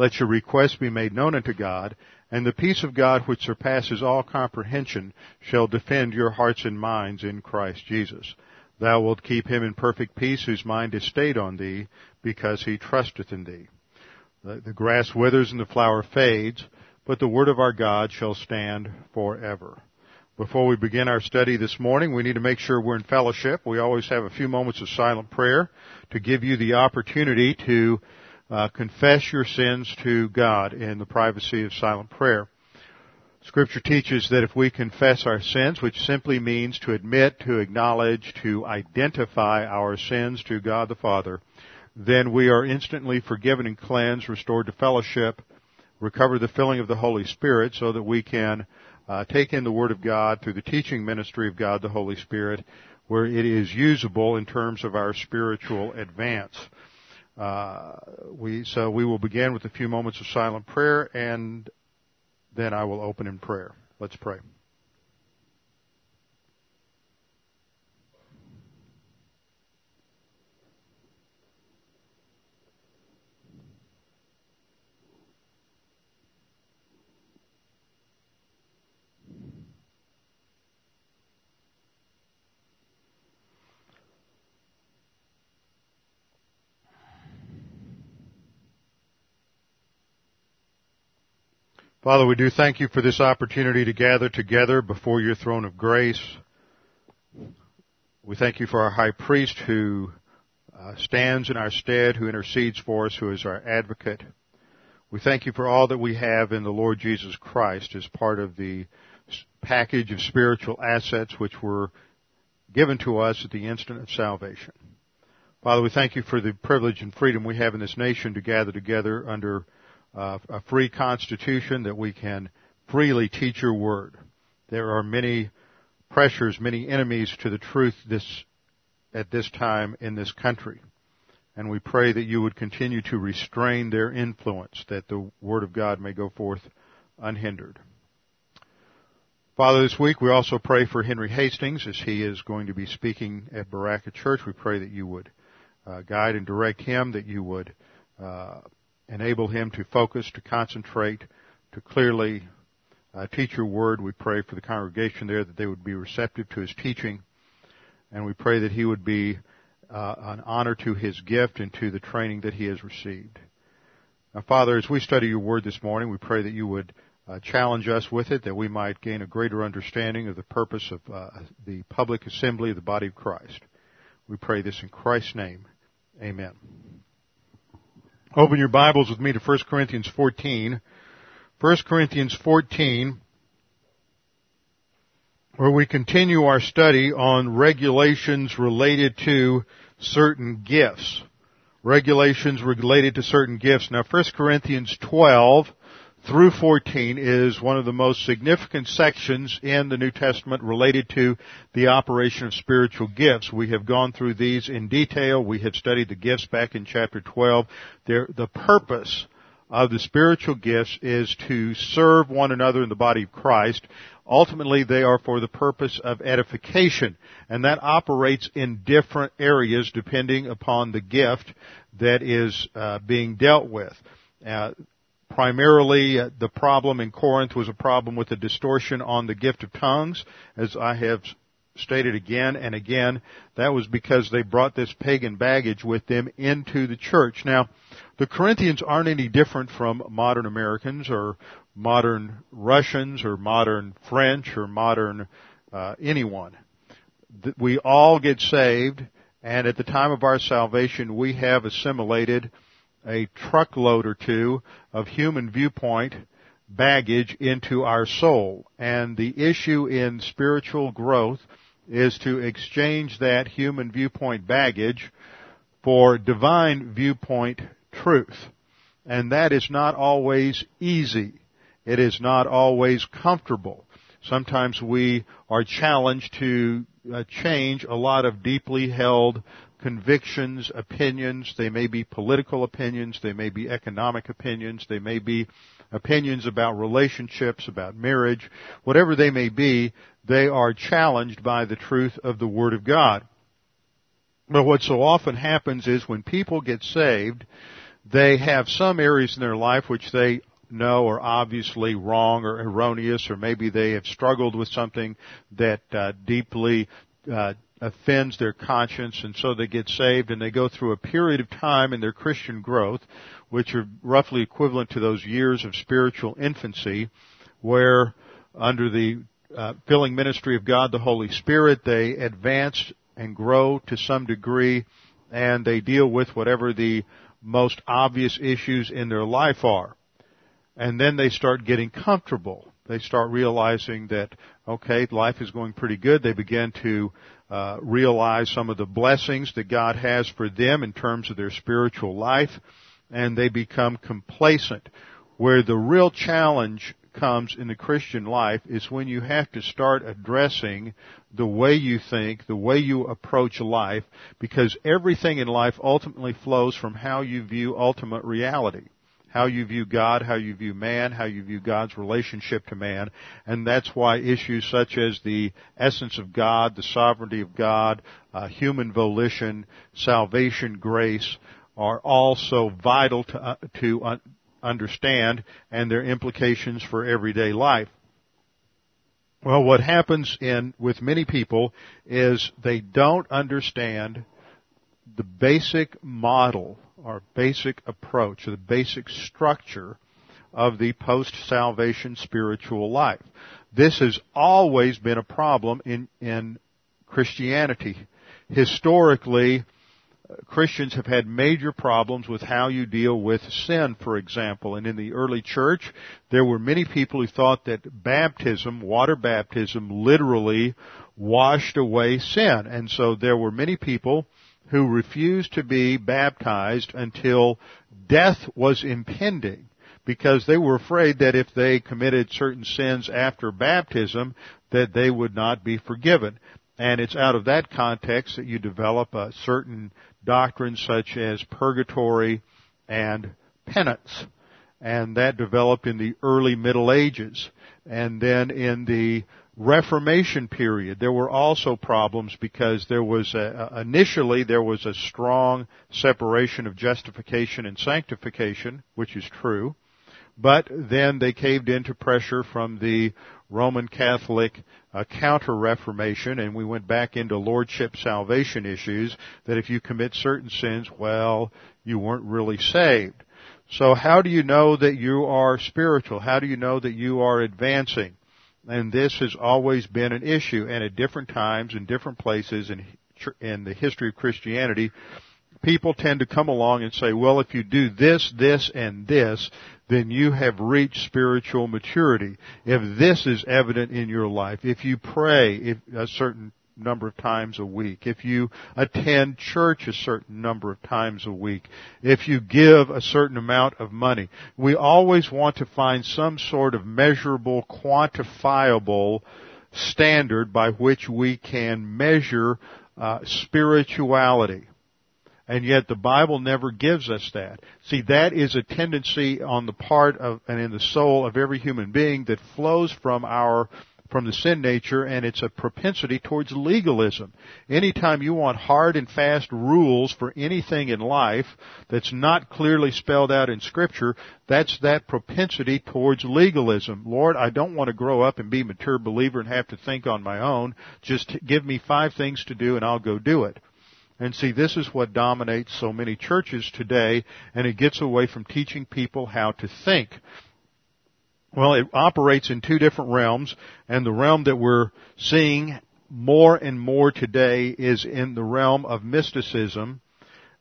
Let your requests be made known unto God, and the peace of God which surpasses all comprehension shall defend your hearts and minds in Christ Jesus. Thou wilt keep him in perfect peace whose mind is stayed on thee, because he trusteth in thee. The, grass withers and the flower fades, but the word of our God shall stand forever. Before we begin our study this morning, we need to make sure we're in fellowship. We always have a few moments of silent prayer to give you the opportunity to uh, confess your sins to God in the privacy of silent prayer. Scripture teaches that if we confess our sins, which simply means to admit, to acknowledge, to identify our sins to God the Father, then we are instantly forgiven and cleansed, restored to fellowship, recover the filling of the Holy Spirit so that we can uh, take in the Word of God through the teaching ministry of God the Holy Spirit where it is usable in terms of our spiritual advance. Uh, we, so we will begin with a few moments of silent prayer and then I will open in prayer. Let's pray. Father, we do thank you for this opportunity to gather together before your throne of grace. We thank you for our high priest who uh, stands in our stead, who intercedes for us, who is our advocate. We thank you for all that we have in the Lord Jesus Christ as part of the package of spiritual assets which were given to us at the instant of salvation. Father, we thank you for the privilege and freedom we have in this nation to gather together under uh, a free constitution that we can freely teach your word. There are many pressures, many enemies to the truth this, at this time in this country. And we pray that you would continue to restrain their influence, that the word of God may go forth unhindered. Father, this week we also pray for Henry Hastings as he is going to be speaking at Berachah Church. We pray that you would uh, guide and direct him, that you would uh, enable him to focus, to concentrate, to clearly uh, teach your word. We pray for the congregation there that they would be receptive to his teaching. And we pray that he would be uh, an honor to his gift and to the training that he has received. Now, Father, as we study your word this morning, we pray that you would uh, challenge us with it, that we might gain a greater understanding of the purpose of uh, the public assembly of the body of Christ. We pray this in Christ's name. Amen. Open your Bibles with me to 1 Corinthians 14. 1 Corinthians 14, where we continue our study on regulations related to certain gifts. Regulations related to certain gifts. Now 1 Corinthians 12 through 14 is one of the most significant sections in the New Testament related to the operation of spiritual gifts. We have gone through these in detail. We have studied the gifts back in chapter 12. They're, the purpose of the spiritual gifts is to serve one another in the body of Christ. Ultimately, they are for the purpose of edification, and that operates in different areas depending upon the gift that is uh, being dealt with. Uh, Primarily, uh, the problem in Corinth was a problem with the distortion on the gift of tongues, as I have stated again and again. That was because they brought this pagan baggage with them into the church. Now, the Corinthians aren't any different from modern Americans or modern Russians or modern French or modern uh, anyone. We all get saved, and at the time of our salvation, we have assimilated a truckload or two of human viewpoint baggage into our soul. And the issue in spiritual growth is to exchange that human viewpoint baggage for divine viewpoint truth. And that is not always easy. It is not always comfortable. Sometimes we are challenged to uh, change a lot of deeply held convictions, opinions. They may be political opinions. They may be economic opinions. They may be opinions about relationships, about marriage. Whatever they may be, they are challenged by the truth of the Word of God. But what so often happens is when people get saved, they have some areas in their life which they know are obviously wrong or erroneous, or maybe they have struggled with something that uh, deeply uh, offends their conscience, and so they get saved, and they go through a period of time in their Christian growth, which are roughly equivalent to those years of spiritual infancy, where under the uh, filling ministry of God the Holy Spirit, they advance and grow to some degree, and they deal with whatever the most obvious issues in their life are. And then they start getting comfortable. They start realizing that, okay, life is going pretty good. They begin to uh, realize some of the blessings that God has for them in terms of their spiritual life, and they become complacent. Where the real challenge comes in the Christian life is when you have to start addressing the way you think, the way you approach life, because everything in life ultimately flows from how you view ultimate reality how you view God, how you view man, how you view God's relationship to man. And that's why issues such as the essence of God, the sovereignty of God, uh, human volition, salvation, grace are also vital to, uh, to understand and their implications for everyday life. Well, what happens in, with many people is they don't understand the basic model or basic approach, the basic structure of the post-salvation spiritual life. This has always been a problem in, in Christianity. Historically, uh, Christians have had major problems with how you deal with sin, for example. And in the early church, there were many people who thought that baptism, water baptism, literally washed away sin. And so there were many people who refused to be baptized until death was impending because they were afraid that if they committed certain sins after baptism that they would not be forgiven. And it's out of that context that you develop a certain doctrine such as purgatory and penance. And that developed in the early Middle Ages. And then in the Reformation period, there were also problems because there was a, initially there was a strong separation of justification and sanctification, which is true, but then they caved into pressure from the Roman Catholic uh, counter-reformation and we went back into lordship salvation issues that if you commit certain sins, well, you weren't really saved. So how do you know that you are spiritual? How do you know that you are advancing? And this has always been an issue. And at different times in different places in in the history of Christianity, people tend to come along and say, well, if you do this, this, and this, then you have reached spiritual maturity. If this is evident in your life, if you pray if a certain number of times a week, if you attend church a certain number of times a week, if you give a certain amount of money. We always want to find some sort of measurable, quantifiable standard by which we can measure uh, spirituality. And yet the Bible never gives us that. See, that is a tendency on the part of, and in the soul of every human being that flows from our from the sin nature and it's a propensity towards legalism. Anytime you want hard and fast rules for anything in life that's not clearly spelled out in scripture, that's that propensity towards legalism. Lord, I don't want to grow up and be a mature believer and have to think on my own. Just give me five things to do and I'll go do it. And see, this is what dominates so many churches today, and it gets away from teaching people how to think. Well, it operates in two different realms, and the realm that we're seeing more and more today is in the realm of mysticism,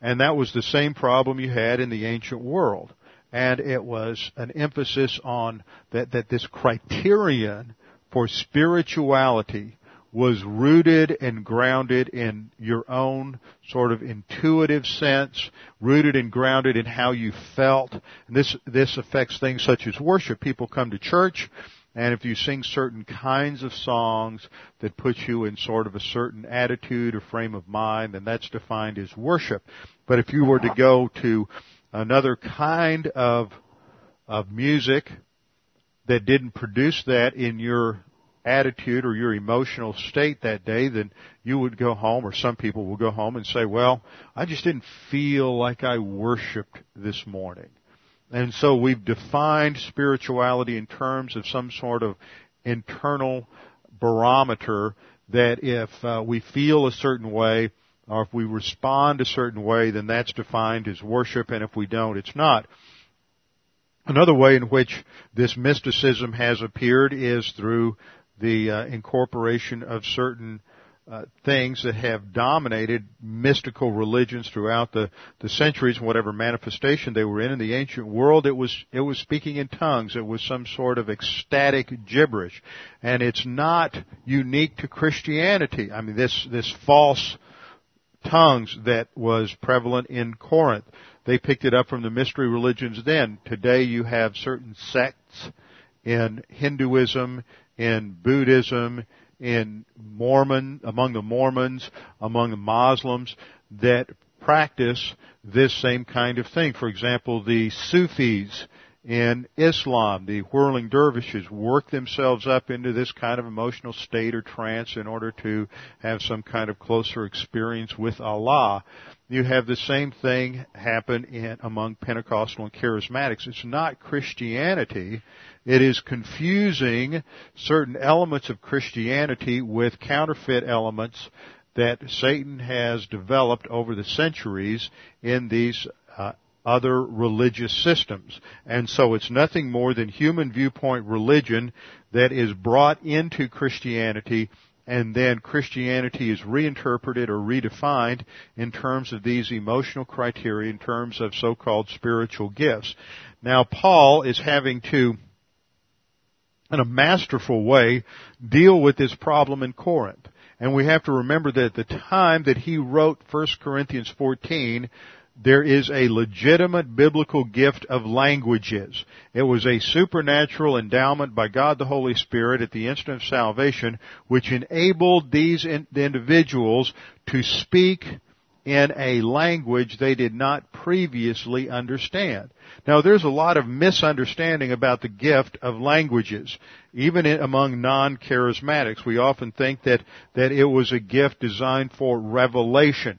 and that was the same problem you had in the ancient world. And it was an emphasis on that, that this criterion for spirituality was rooted and grounded in your own sort of intuitive sense, rooted and grounded in how you felt. And this, this affects things such as worship. People come to church, and if you sing certain kinds of songs that put you in sort of a certain attitude or frame of mind, then that's defined as worship. But if you were to go to another kind of, of music that didn't produce that in your attitude or your emotional state that day, then you would go home, or some people will go home and say, well, I just didn't feel like I worshiped this morning. And so we've defined spirituality in terms of some sort of internal barometer that if uh, we feel a certain way, or if we respond a certain way, then that's defined as worship, and if we don't, it's not. Another way in which this mysticism has appeared is through the uh, incorporation of certain uh, things that have dominated mystical religions throughout the, the centuries whatever manifestation they were in. In the ancient world, it was, it was speaking in tongues. It was some sort of ecstatic gibberish. And it's not unique to Christianity. I mean, this, this false tongues that was prevalent in Corinth. They picked it up from the mystery religions then. Today you have certain sects in Hinduism, in Buddhism, in Mormon, among the Mormons, among the Muslims that practice this same kind of thing. For example, the Sufis in Islam, the whirling dervishes work themselves up into this kind of emotional state or trance in order to have some kind of closer experience with Allah. You have the same thing happen in, among Pentecostal and charismatics. It's not Christianity it is confusing certain elements of Christianity with counterfeit elements that Satan has developed over the centuries in these uh, other religious systems. And so it's nothing more than human viewpoint religion that is brought into Christianity and then Christianity is reinterpreted or redefined in terms of these emotional criteria, in terms of so-called spiritual gifts. Now Paul is having to in a masterful way deal with this problem in Corinth. And we have to remember that at the time that he wrote 1 Corinthians 14, there is a legitimate biblical gift of languages. It was a supernatural endowment by God the Holy Spirit at the instant of salvation, which enabled these individuals to speak in a language they did not previously understand. Now there's a lot of misunderstanding about the gift of languages. Even among non-charismatics, we often think that, that it was a gift designed for revelation.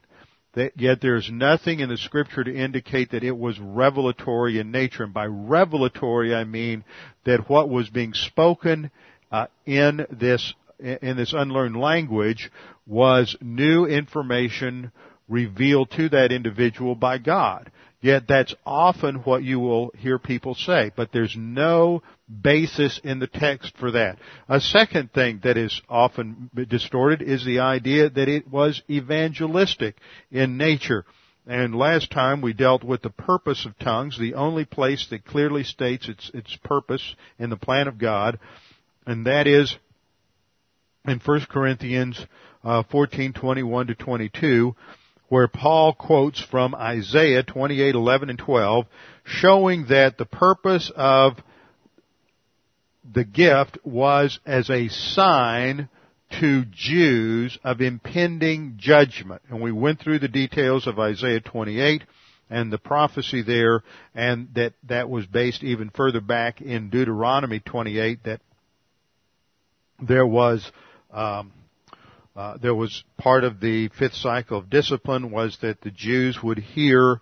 That yet there's nothing in the scripture to indicate that it was revelatory in nature. And by revelatory I mean that what was being spoken uh, in this in this unlearned language was new information revealed to that individual by God. Yet that's often what you will hear people say, but there's no basis in the text for that. A second thing that is often distorted is the idea that it was evangelistic in nature. And last time we dealt with the purpose of tongues, the only place that clearly states its, its purpose in the plan of God, and that is in 1 Corinthians uh, 14, 21 to 22, where Paul quotes from Isaiah 28:11 and 12, showing that the purpose of the gift was as a sign to Jews of impending judgment. And we went through the details of Isaiah 28 and the prophecy there, and that that was based even further back in Deuteronomy 28 that there was um, uh, there was part of the fifth cycle of discipline was that the Jews would hear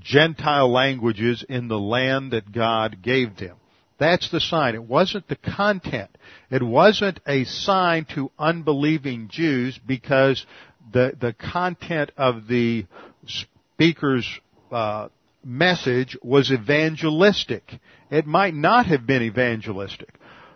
Gentile languages in the land that God gave them. That's the sign. It wasn't the content. It wasn't a sign to unbelieving Jews because the the content of the speaker's uh, message was evangelistic. It might not have been evangelistic.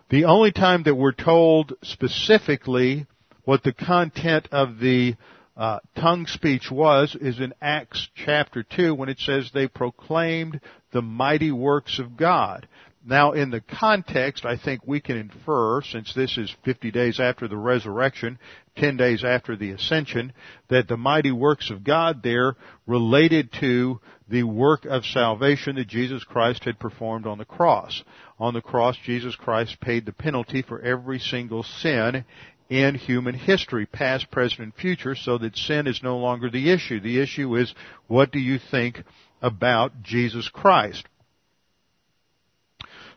The only time that we're told specifically what the content of the uh, tongue speech was is in Acts chapter 2 when it says they proclaimed the mighty works of God. Now, in the context, I think we can infer, since this is 50 days after the resurrection, 10 days after the ascension, that the mighty works of God there related to the work of salvation that Jesus Christ had performed on the cross. On the cross, Jesus Christ paid the penalty for every single sin in human history, past, present, and future, so that sin is no longer the issue. The issue is, what do you think about Jesus Christ?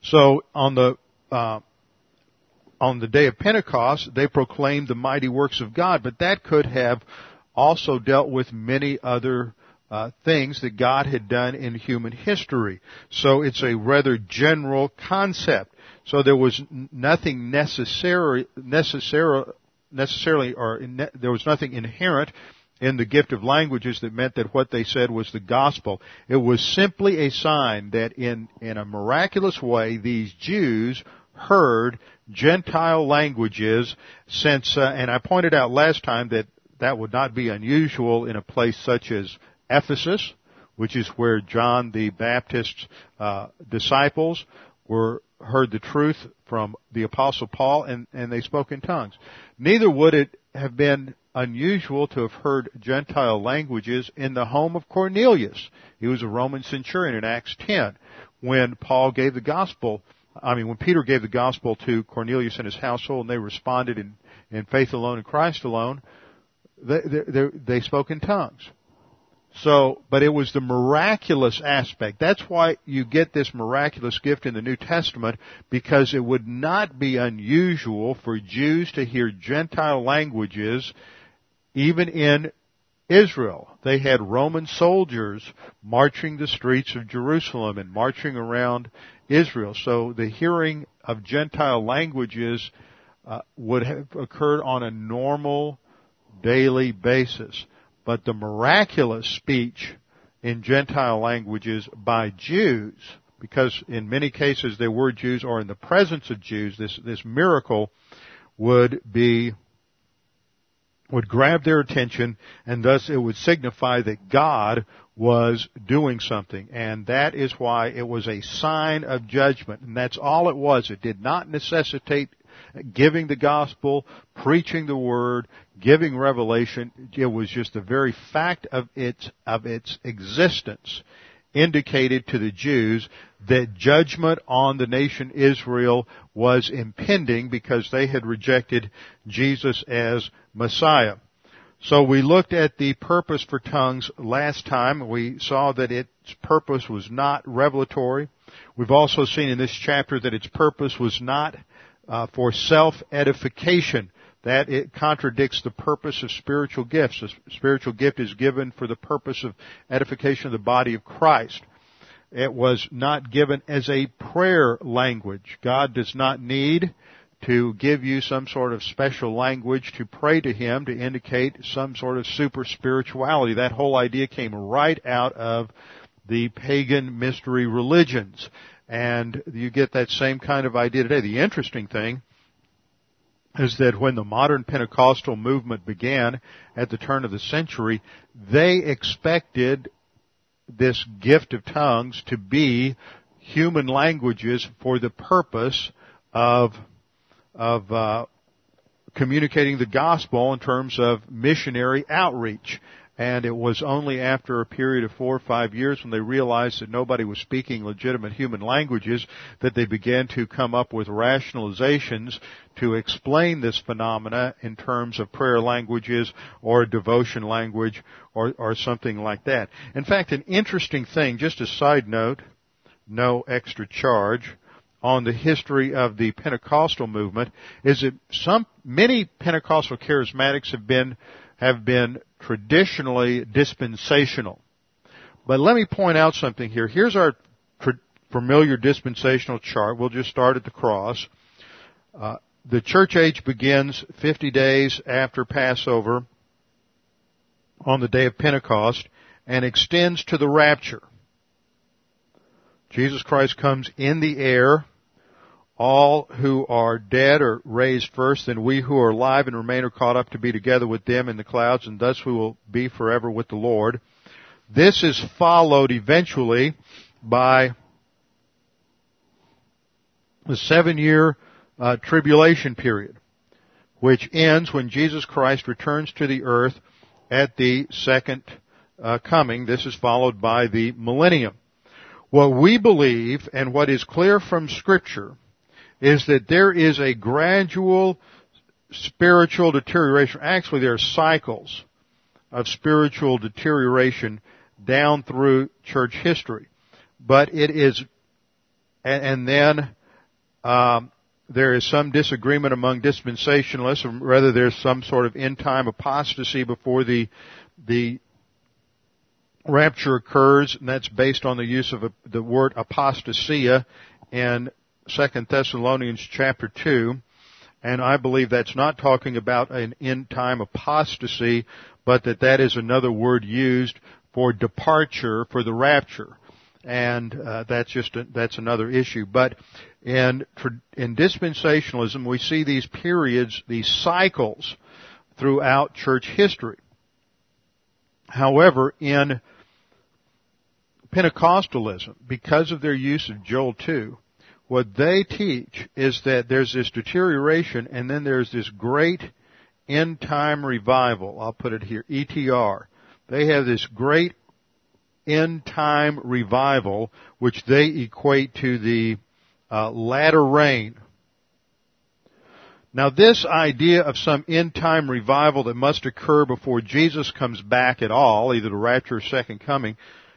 So on the uh, on the day of Pentecost, they proclaimed the mighty works of God, but that could have also dealt with many other uh, things that God had done in human history. So it's a rather general concept. So there was nothing necessary, necessary, necessarily, or there was nothing inherent in the gift of languages that meant that what they said was the gospel. It was simply a sign that in, in a miraculous way these Jews heard Gentile languages since, uh, and I pointed out last time that that would not be unusual in a place such as Ephesus, which is where John the Baptist's uh, disciples were heard the truth from the apostle Paul and, and they spoke in tongues. Neither would it have been unusual to have heard Gentile languages in the home of Cornelius. He was a Roman centurion in Acts 10 when Paul gave the gospel, I mean when Peter gave the gospel to Cornelius and his household and they responded in, in faith alone in Christ alone, they, they, they spoke in tongues. So, but it was the miraculous aspect. That's why you get this miraculous gift in the New Testament because it would not be unusual for Jews to hear Gentile languages even in Israel. They had Roman soldiers marching the streets of Jerusalem and marching around Israel. So the hearing of Gentile languages uh, would have occurred on a normal daily basis but the miraculous speech in Gentile languages by Jews, because in many cases they were Jews or in the presence of Jews, this, this miracle would be, would grab their attention and thus it would signify that God was doing something. And that is why it was a sign of judgment. And that's all it was. It did not necessitate giving the gospel, preaching the word, giving revelation. It was just the very fact of its, of its existence indicated to the Jews that judgment on the nation Israel was impending because they had rejected Jesus as Messiah. So we looked at the purpose for tongues last time. We saw that its purpose was not revelatory. We've also seen in this chapter that its purpose was not uh, for self-edification. That it contradicts the purpose of spiritual gifts. A spiritual gift is given for the purpose of edification of the body of Christ. It was not given as a prayer language. God does not need to give you some sort of special language to pray to Him to indicate some sort of super spirituality. That whole idea came right out of the pagan mystery religions. And you get that same kind of idea today. The interesting thing is that when the modern Pentecostal movement began at the turn of the century, they expected this gift of tongues to be human languages for the purpose of of uh, communicating the gospel in terms of missionary outreach. And it was only after a period of four or five years when they realized that nobody was speaking legitimate human languages that they began to come up with rationalizations to explain this phenomena in terms of prayer languages or devotion language or, or something like that. In fact, an interesting thing, just a side note, no extra charge, on the history of the Pentecostal movement is that some, many Pentecostal charismatics have been have been traditionally dispensational. But let me point out something here. Here's our familiar dispensational chart. We'll just start at the cross. Uh, the church age begins 50 days after Passover on the day of Pentecost and extends to the rapture. Jesus Christ comes in the air all who are dead are raised first, then we who are alive and remain are caught up to be together with them in the clouds, and thus we will be forever with the Lord. This is followed eventually by the seven year uh, tribulation period, which ends when Jesus Christ returns to the earth at the second uh, coming. This is followed by the millennium. What we believe and what is clear from scripture is that there is a gradual spiritual deterioration. Actually, there are cycles of spiritual deterioration down through church history. But it is, and, then um, there is some disagreement among dispensationalists, or rather there's some sort of end time apostasy before the the rapture occurs, and that's based on the use of a, the word apostasia in Second Thessalonians chapter two. And I believe that's not talking about an end time apostasy, but that that is another word used for departure for the rapture. And uh, that's just a, that's another issue. But in in dispensationalism, we see these periods, these cycles throughout church history. However, in Pentecostalism, because of their use of Joel 2, what they teach is that there's this deterioration and then there's this great end time revival. I'll put it here, ETR. They have this great end time revival, which they equate to the uh, latter rain. Now this idea of some end time revival that must occur before Jesus comes back at all, either the rapture or second coming,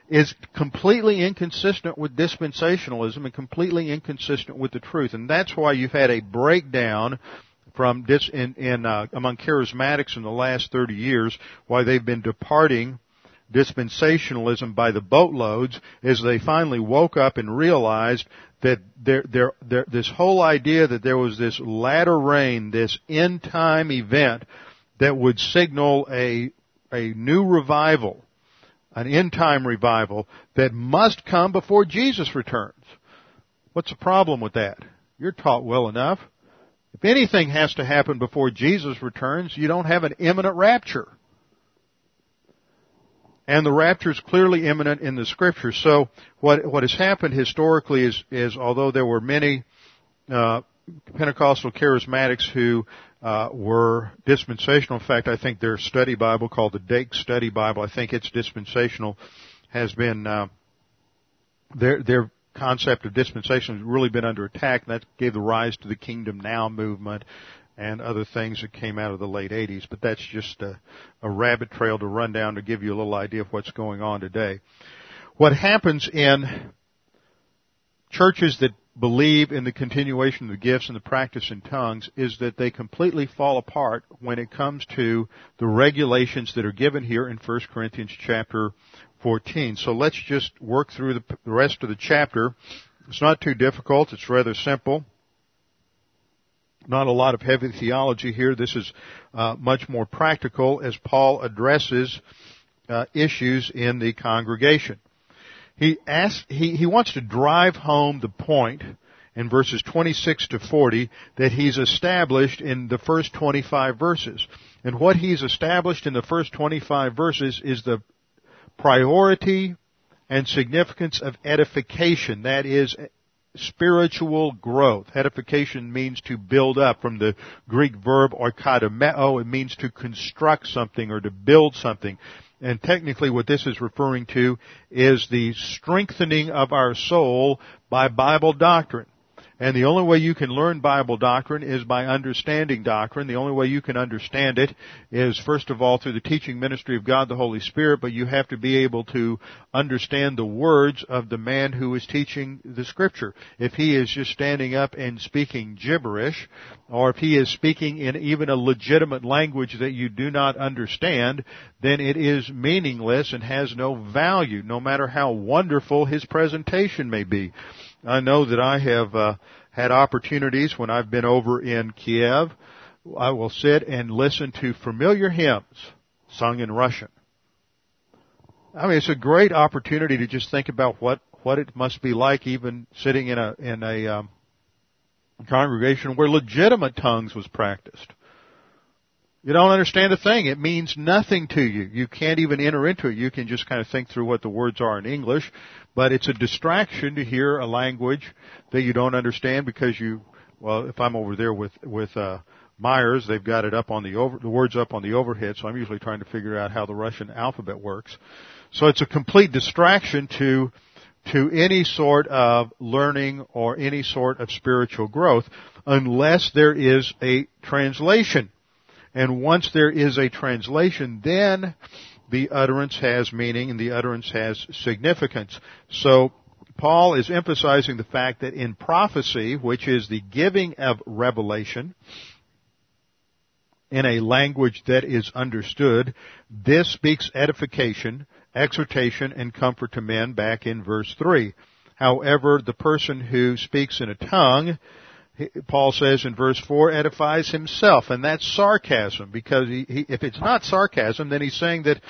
is completely inconsistent with dispensationalism and completely inconsistent with the truth. And that's why you've had a breakdown from dis, in, in uh, among charismatics in the last 30 years, why they've been departing dispensationalism by the boatloads as they finally woke up and realized that there, there, there, this whole idea that there was this latter rain, this end time event that would signal a, a new revival an end time revival that must come before Jesus returns. What's the problem with that? You're taught well enough. If anything has to happen before Jesus returns, you don't have an imminent rapture. And the rapture is clearly imminent in the scripture. So what what has happened historically is is although there were many uh, Pentecostal charismatics who uh, were dispensational. In fact, I think their study Bible called the Dake Study Bible, I think it's dispensational, has been uh, their their concept of dispensation has really been under attack, that gave the rise to the Kingdom Now movement and other things that came out of the late 80s. But that's just a, a rabbit trail to run down to give you a little idea of what's going on today. What happens in churches that believe in the continuation of the gifts and the practice in tongues is that they completely fall apart when it comes to the regulations that are given here in 1 Corinthians chapter 14. So let's just work through the, rest of the chapter. It's not too difficult. It's rather simple. Not a lot of heavy theology here. This is uh, much more practical as Paul addresses uh, issues in the congregation he asks, he, he wants to drive home the point in verses 26 to 40 that he's established in the first 25 verses. And what he's established in the first 25 verses is the priority and significance of edification. That is spiritual growth. Edification means to build up from the Greek verb oikodomeo. It means to construct something or to build something. And technically what this is referring to is the strengthening of our soul by Bible doctrine. And the only way you can learn Bible doctrine is by understanding doctrine. The only way you can understand it is first of all through the teaching ministry of God the Holy Spirit, but you have to be able to understand the words of the man who is teaching the scripture. If he is just standing up and speaking gibberish, or if he is speaking in even a legitimate language that you do not understand, then it is meaningless and has no value, no matter how wonderful his presentation may be. I know that I have uh, had opportunities when I've been over in Kiev. I will sit and listen to familiar hymns sung in Russian. I mean, it's a great opportunity to just think about what what it must be like, even sitting in a in a um, congregation where legitimate tongues was practiced. You don't understand a thing. It means nothing to you. You can't even enter into it. You can just kind of think through what the words are in English, but it's a distraction to hear a language that you don't understand because you, well, if I'm over there with, with, uh, Myers, they've got it up on the over, the words up on the overhead, so I'm usually trying to figure out how the Russian alphabet works. So it's a complete distraction to, to any sort of learning or any sort of spiritual growth unless there is a translation. And once there is a translation, then the utterance has meaning and the utterance has significance. So Paul is emphasizing the fact that in prophecy, which is the giving of revelation, in a language that is understood. This speaks edification, exhortation, and comfort to men back in verse 3. However, the person who speaks in a tongue, Paul says in verse 4, edifies himself, and that's sarcasm, because he, he, if it's not sarcasm, then he's saying that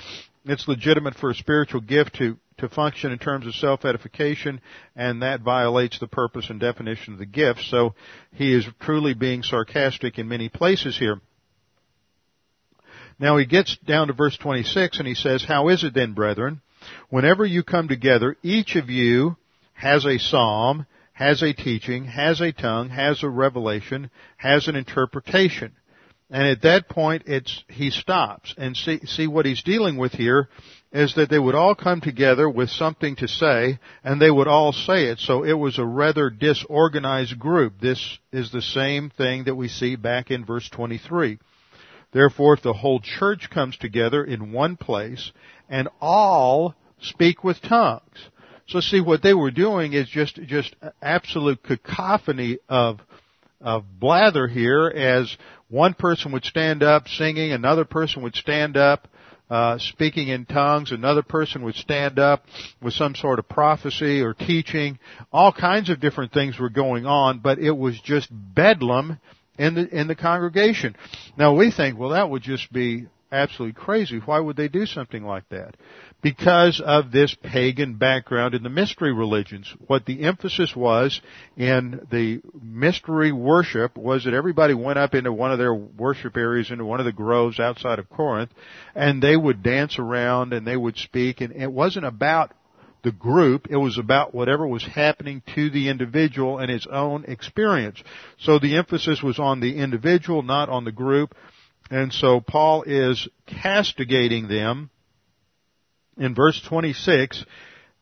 it's legitimate for a spiritual gift to, to function in terms of self-edification, and that violates the purpose and definition of the gift. So he is truly being sarcastic in many places here. Now he gets down to verse 26 and he says, How is it then, brethren? Whenever you come together, each of you has a psalm, has a teaching, has a tongue, has a revelation, has an interpretation. And at that point, it's, he stops and see, see what he's dealing with here is that they would all come together with something to say and they would all say it. So it was a rather disorganized group. This is the same thing that we see back in verse 23. Therefore, if the whole church comes together in one place and all speak with tongues. So see, what they were doing is just, just absolute cacophony of, of blather here as one person would stand up singing, another person would stand up uh, speaking in tongues, another person would stand up with some sort of prophecy or teaching. All kinds of different things were going on, but it was just bedlam in the in the congregation. Now we think, well, that would just be absolutely crazy. Why would they do something like that? Because of this pagan background in the mystery religions. What the emphasis was in the mystery worship was that everybody went up into one of their worship areas, into one of the groves outside of Corinth, and they would dance around and they would speak, and it wasn't about the group. It was about whatever was happening to the individual and his own experience. So the emphasis was on the individual, not on the group. And so Paul is castigating them in verse 26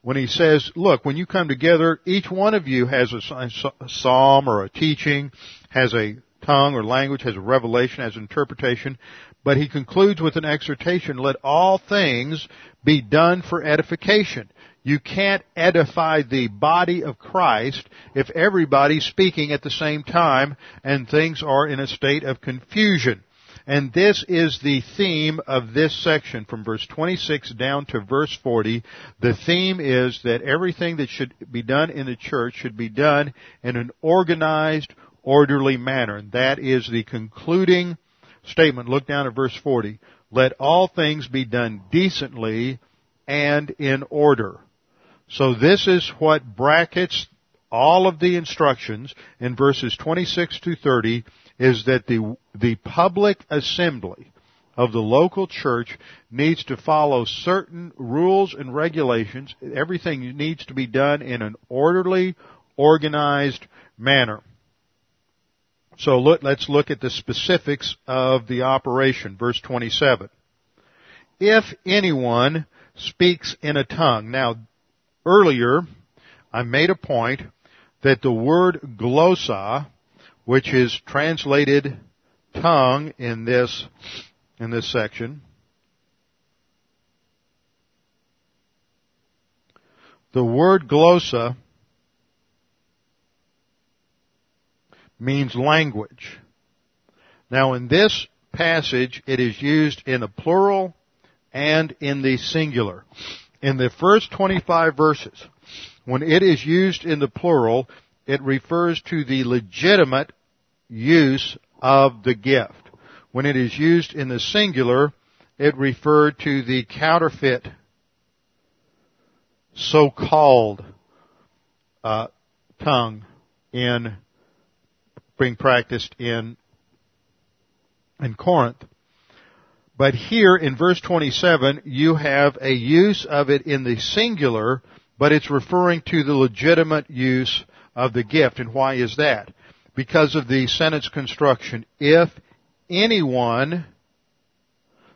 when he says, look, when you come together, each one of you has a psalm or a teaching, has a tongue or language, has a revelation, has an interpretation, but he concludes with an exhortation, let all things be done for edification. You can't edify the body of Christ if everybody's speaking at the same time and things are in a state of confusion. And this is the theme of this section from verse 26 down to verse 40. The theme is that everything that should be done in the church should be done in an organized, orderly manner. And that is the concluding statement. Look down at verse 40. Let all things be done decently and in order. So this is what brackets all of the instructions in verses 26 to 30 is that the, the public assembly of the local church needs to follow certain rules and regulations. Everything needs to be done in an orderly, organized manner. So look, let's look at the specifics of the operation. Verse 27. If anyone speaks in a tongue. Now, earlier, I made a point that the word glossa, which is translated tongue in this, in this section, the word glossa means language. Now in this passage, it is used in the plural and in the singular in the first 25 verses, when it is used in the plural, it refers to the legitimate use of the gift. When it is used in the singular, it referred to the counterfeit, so-called uh, tongue in being practiced in in Corinth. But here in verse 27, you have a use of it in the singular, but it's referring to the legitimate use of the gift. And why is that? Because of the sentence construction. If anyone,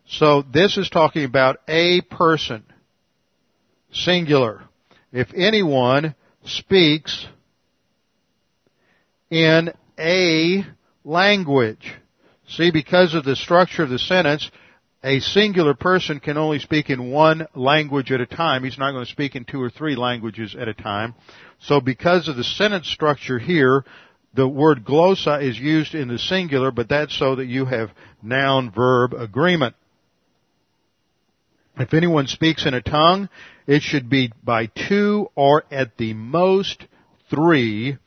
so this is talking about a person, singular. If anyone speaks in a language. See, because of the structure of the sentence, a singular person can only speak in one language at a time. He's not going to speak in two or three languages at a time. So because of the sentence structure here, the word glossa is used in the singular, but that's so that you have noun verb agreement. If anyone speaks in a tongue, it should be by two or at the most three,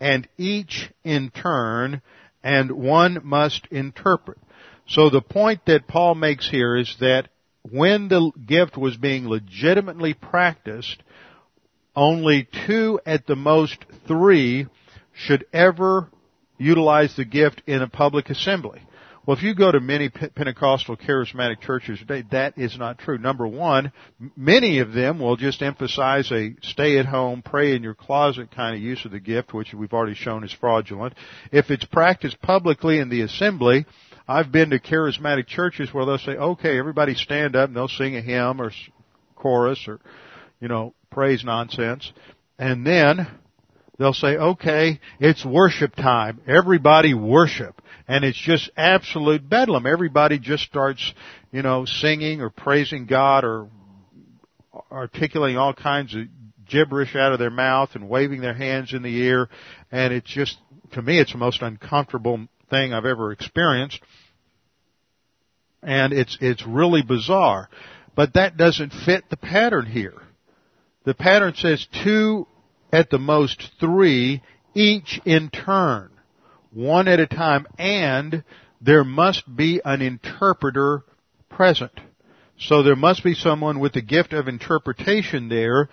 and each in turn, and one must interpret. So the point that Paul makes here is that when the gift was being legitimately practiced, only two at the most three should ever utilize the gift in a public assembly. Well, if you go to many Pentecostal charismatic churches today, that is not true. Number one, many of them will just emphasize a stay at home, pray in your closet kind of use of the gift, which we've already shown is fraudulent. If it's practiced publicly in the assembly, I've been to charismatic churches where they'll say, okay, everybody stand up and they'll sing a hymn or chorus or, you know, praise nonsense. And then they'll say, okay, it's worship time. Everybody worship. And it's just absolute bedlam. Everybody just starts, you know, singing or praising God or articulating all kinds of gibberish out of their mouth and waving their hands in the air. And it's just, to me, it's the most uncomfortable thing I've ever experienced. And it's, it's really bizarre. But that doesn't fit the pattern here. The pattern says two, at the most three, each in turn, one at a time, and there must be an interpreter present. So there must be someone with the gift of interpretation there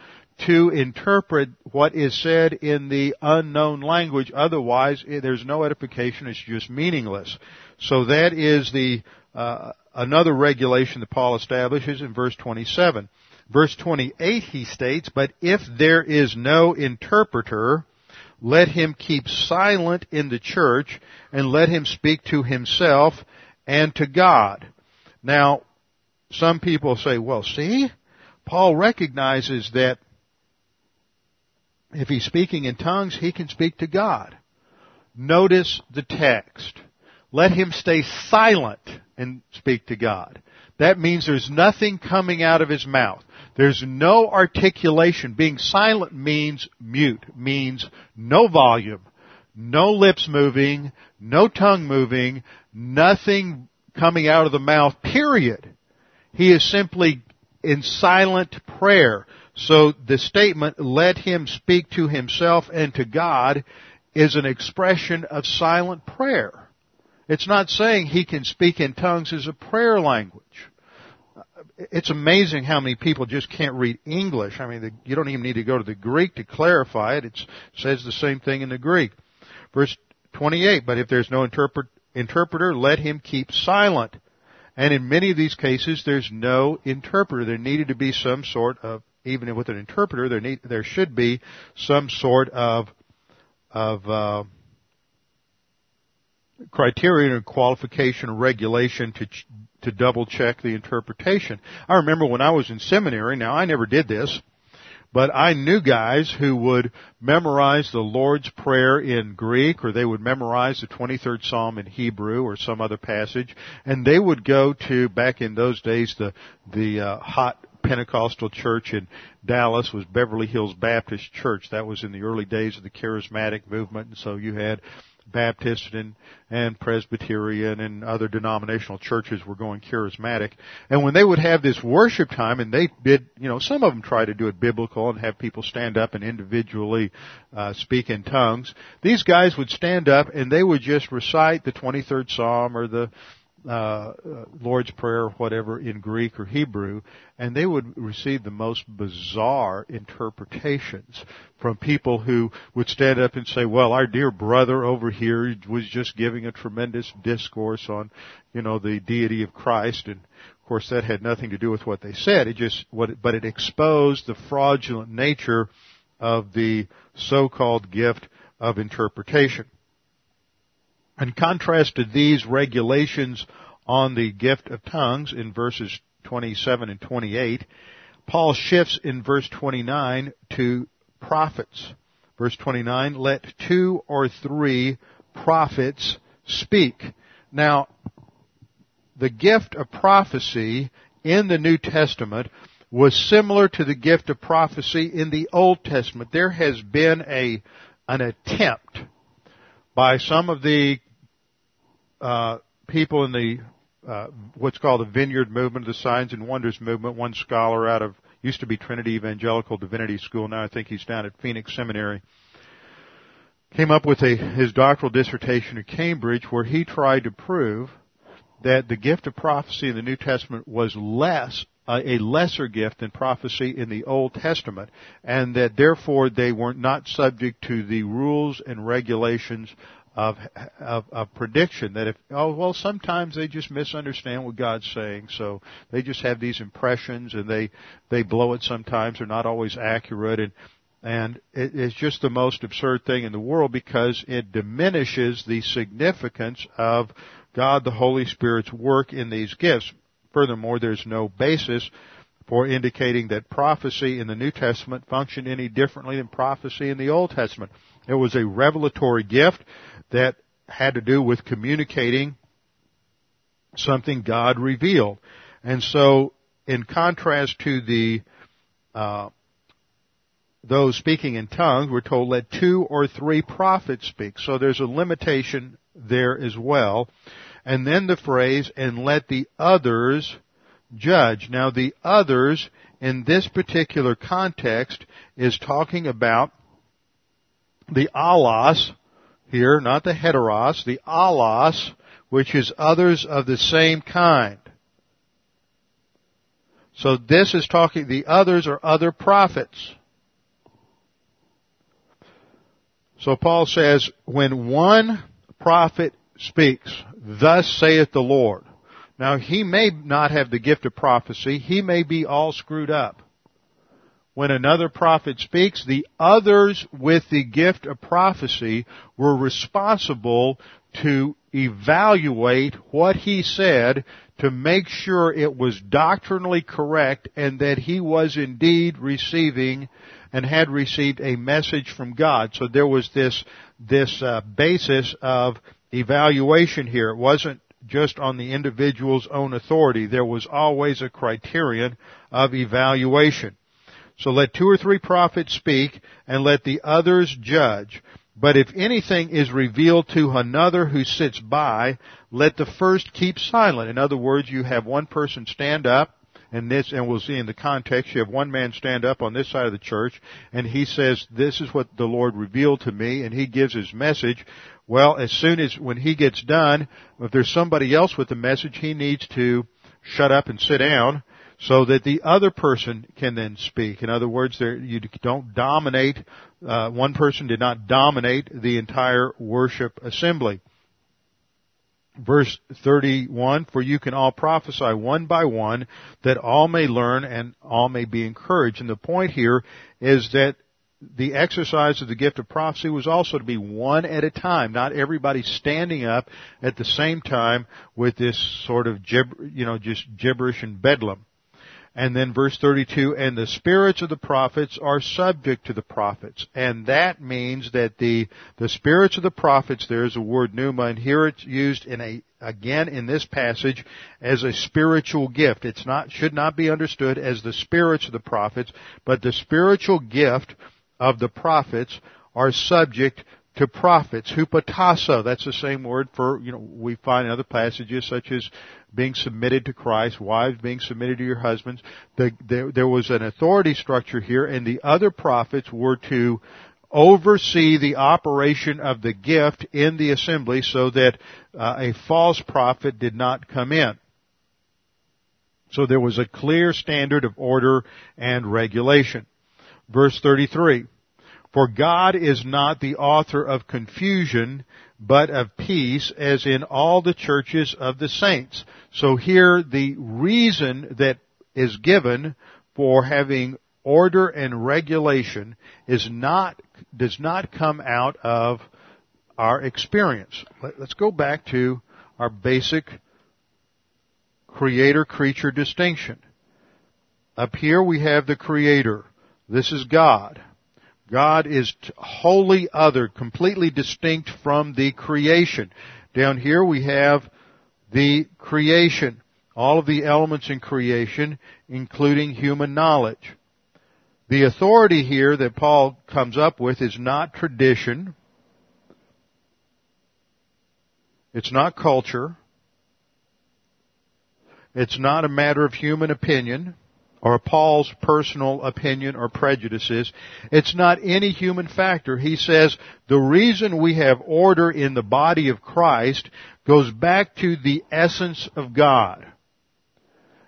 to interpret what is said in the unknown language. Otherwise, eh, there's no edification. It's just meaningless. So that is the uh, another regulation that Paul establishes in verse 27. Verse 28 he states, But if there is no interpreter, let him keep silent in the church and let him speak to himself and to God. Now, some people say, well, see, Paul recognizes that if he's speaking in tongues, he can speak to God. Notice the text. Let him stay silent and speak to God. That means there's nothing coming out of his mouth. There's no articulation. Being silent means mute, means no volume, no lips moving, no tongue moving, nothing coming out of the mouth, period. He is simply in silent prayer. So the statement, let him speak to himself and to God, is an expression of silent prayer. It's not saying he can speak in tongues as a prayer language. It's amazing how many people just can't read English. I mean, the, you don't even need to go to the Greek to clarify it. It's, it says the same thing in the Greek. Verse 28, but if there's no interpret, interpreter, let him keep silent. And in many of these cases, there's no interpreter. There needed to be some sort of even with an interpreter, there need, there should be some sort of of uh, criterion or qualification or regulation to to double check the interpretation. I remember when I was in seminary. Now I never did this, but I knew guys who would memorize the Lord's Prayer in Greek, or they would memorize the 23rd Psalm in Hebrew, or some other passage, and they would go to back in those days the the uh, hot Pentecostal church in Dallas was Beverly Hills Baptist Church. That was in the early days of the charismatic movement. And so you had Baptist and, and Presbyterian and other denominational churches were going charismatic. And when they would have this worship time and they did, you know, some of them try to do it biblical and have people stand up and individually uh, speak in tongues. These guys would stand up and they would just recite the 23rd Psalm or the uh, Lord's Prayer, whatever, in Greek or Hebrew, and they would receive the most bizarre interpretations from people who would stand up and say, well, our dear brother over here was just giving a tremendous discourse on, you know, the deity of Christ, and of course that had nothing to do with what they said. It just, what, but it exposed the fraudulent nature of the so-called gift of interpretation. In contrast to these regulations on the gift of tongues in verses 27 and 28, Paul shifts in verse 29 to prophets. Verse 29, let two or three prophets speak. Now, the gift of prophecy in the New Testament was similar to the gift of prophecy in the Old Testament. There has been a, an attempt by some of the uh, people in the uh, what's called the Vineyard Movement, the Signs and Wonders Movement. One scholar out of used to be Trinity Evangelical Divinity School. Now I think he's down at Phoenix Seminary. Came up with a, his doctoral dissertation at Cambridge where he tried to prove that the gift of prophecy in the New Testament was less uh, a lesser gift than prophecy in the Old Testament, and that therefore they were not subject to the rules and regulations of, of, of prediction that if oh well sometimes they just misunderstand what God's saying. So they just have these impressions and they they blow it sometimes. They're not always accurate. And and it is just the most absurd thing in the world because it diminishes the significance of God the Holy Spirit's work in these gifts. Furthermore there's no basis for indicating that prophecy in the New Testament functioned any differently than prophecy in the Old Testament. It was a revelatory gift that had to do with communicating something God revealed. And so, in contrast to the uh, those speaking in tongues, we're told let two or three prophets speak. So there's a limitation there as well. And then the phrase, and let the others judge. Now the others in this particular context is talking about the allos here, not the heteros, the allos, which is others of the same kind. So this is talking, the others are other prophets. So Paul says, when one prophet speaks, thus saith the Lord. Now he may not have the gift of prophecy, he may be all screwed up when another prophet speaks, the others with the gift of prophecy were responsible to evaluate what he said to make sure it was doctrinally correct and that he was indeed receiving and had received a message from God. So there was this, this uh, basis of evaluation here. It wasn't just on the individual's own authority. There was always a criterion of evaluation. So let two or three prophets speak, and let the others judge. But if anything is revealed to another who sits by, let the first keep silent. In other words, you have one person stand up, and this, and we'll see in the context, you have one man stand up on this side of the church, and he says, this is what the Lord revealed to me, and he gives his message. Well, as soon as, when he gets done, if there's somebody else with the message, he needs to shut up and sit down, so that the other person can then speak. In other words, there, you don't dominate, uh, one person did not dominate the entire worship assembly. Verse 31, for you can all prophesy one by one that all may learn and all may be encouraged. And the point here is that the exercise of the gift of prophecy was also to be one at a time, not everybody standing up at the same time with this sort of you know, just gibberish and bedlam. And then verse 32, and the spirits of the prophets are subject to the prophets. And that means that the, the spirits of the prophets, there's a word pneuma, and here it's used in a, again in this passage as a spiritual gift. It's not, should not be understood as the spirits of the prophets, but the spiritual gift of the prophets are subject to prophets, hupotasso, that's the same word for, you know, we find in other passages such as being submitted to Christ, wives being submitted to your husbands. The, there, there was an authority structure here and the other prophets were to oversee the operation of the gift in the assembly so that uh, a false prophet did not come in. So there was a clear standard of order and regulation. Verse 33. For God is not the author of confusion, but of peace, as in all the churches of the saints. So here the reason that is given for having order and regulation is not, does not come out of our experience. Let's go back to our basic creator-creature distinction. Up here we have the creator. This is God. God is wholly other, completely distinct from the creation. Down here we have the creation. All of the elements in creation, including human knowledge. The authority here that Paul comes up with is not tradition. It's not culture. It's not a matter of human opinion or Paul's personal opinion or prejudices. It's not any human factor. He says the reason we have order in the body of Christ goes back to the essence of God.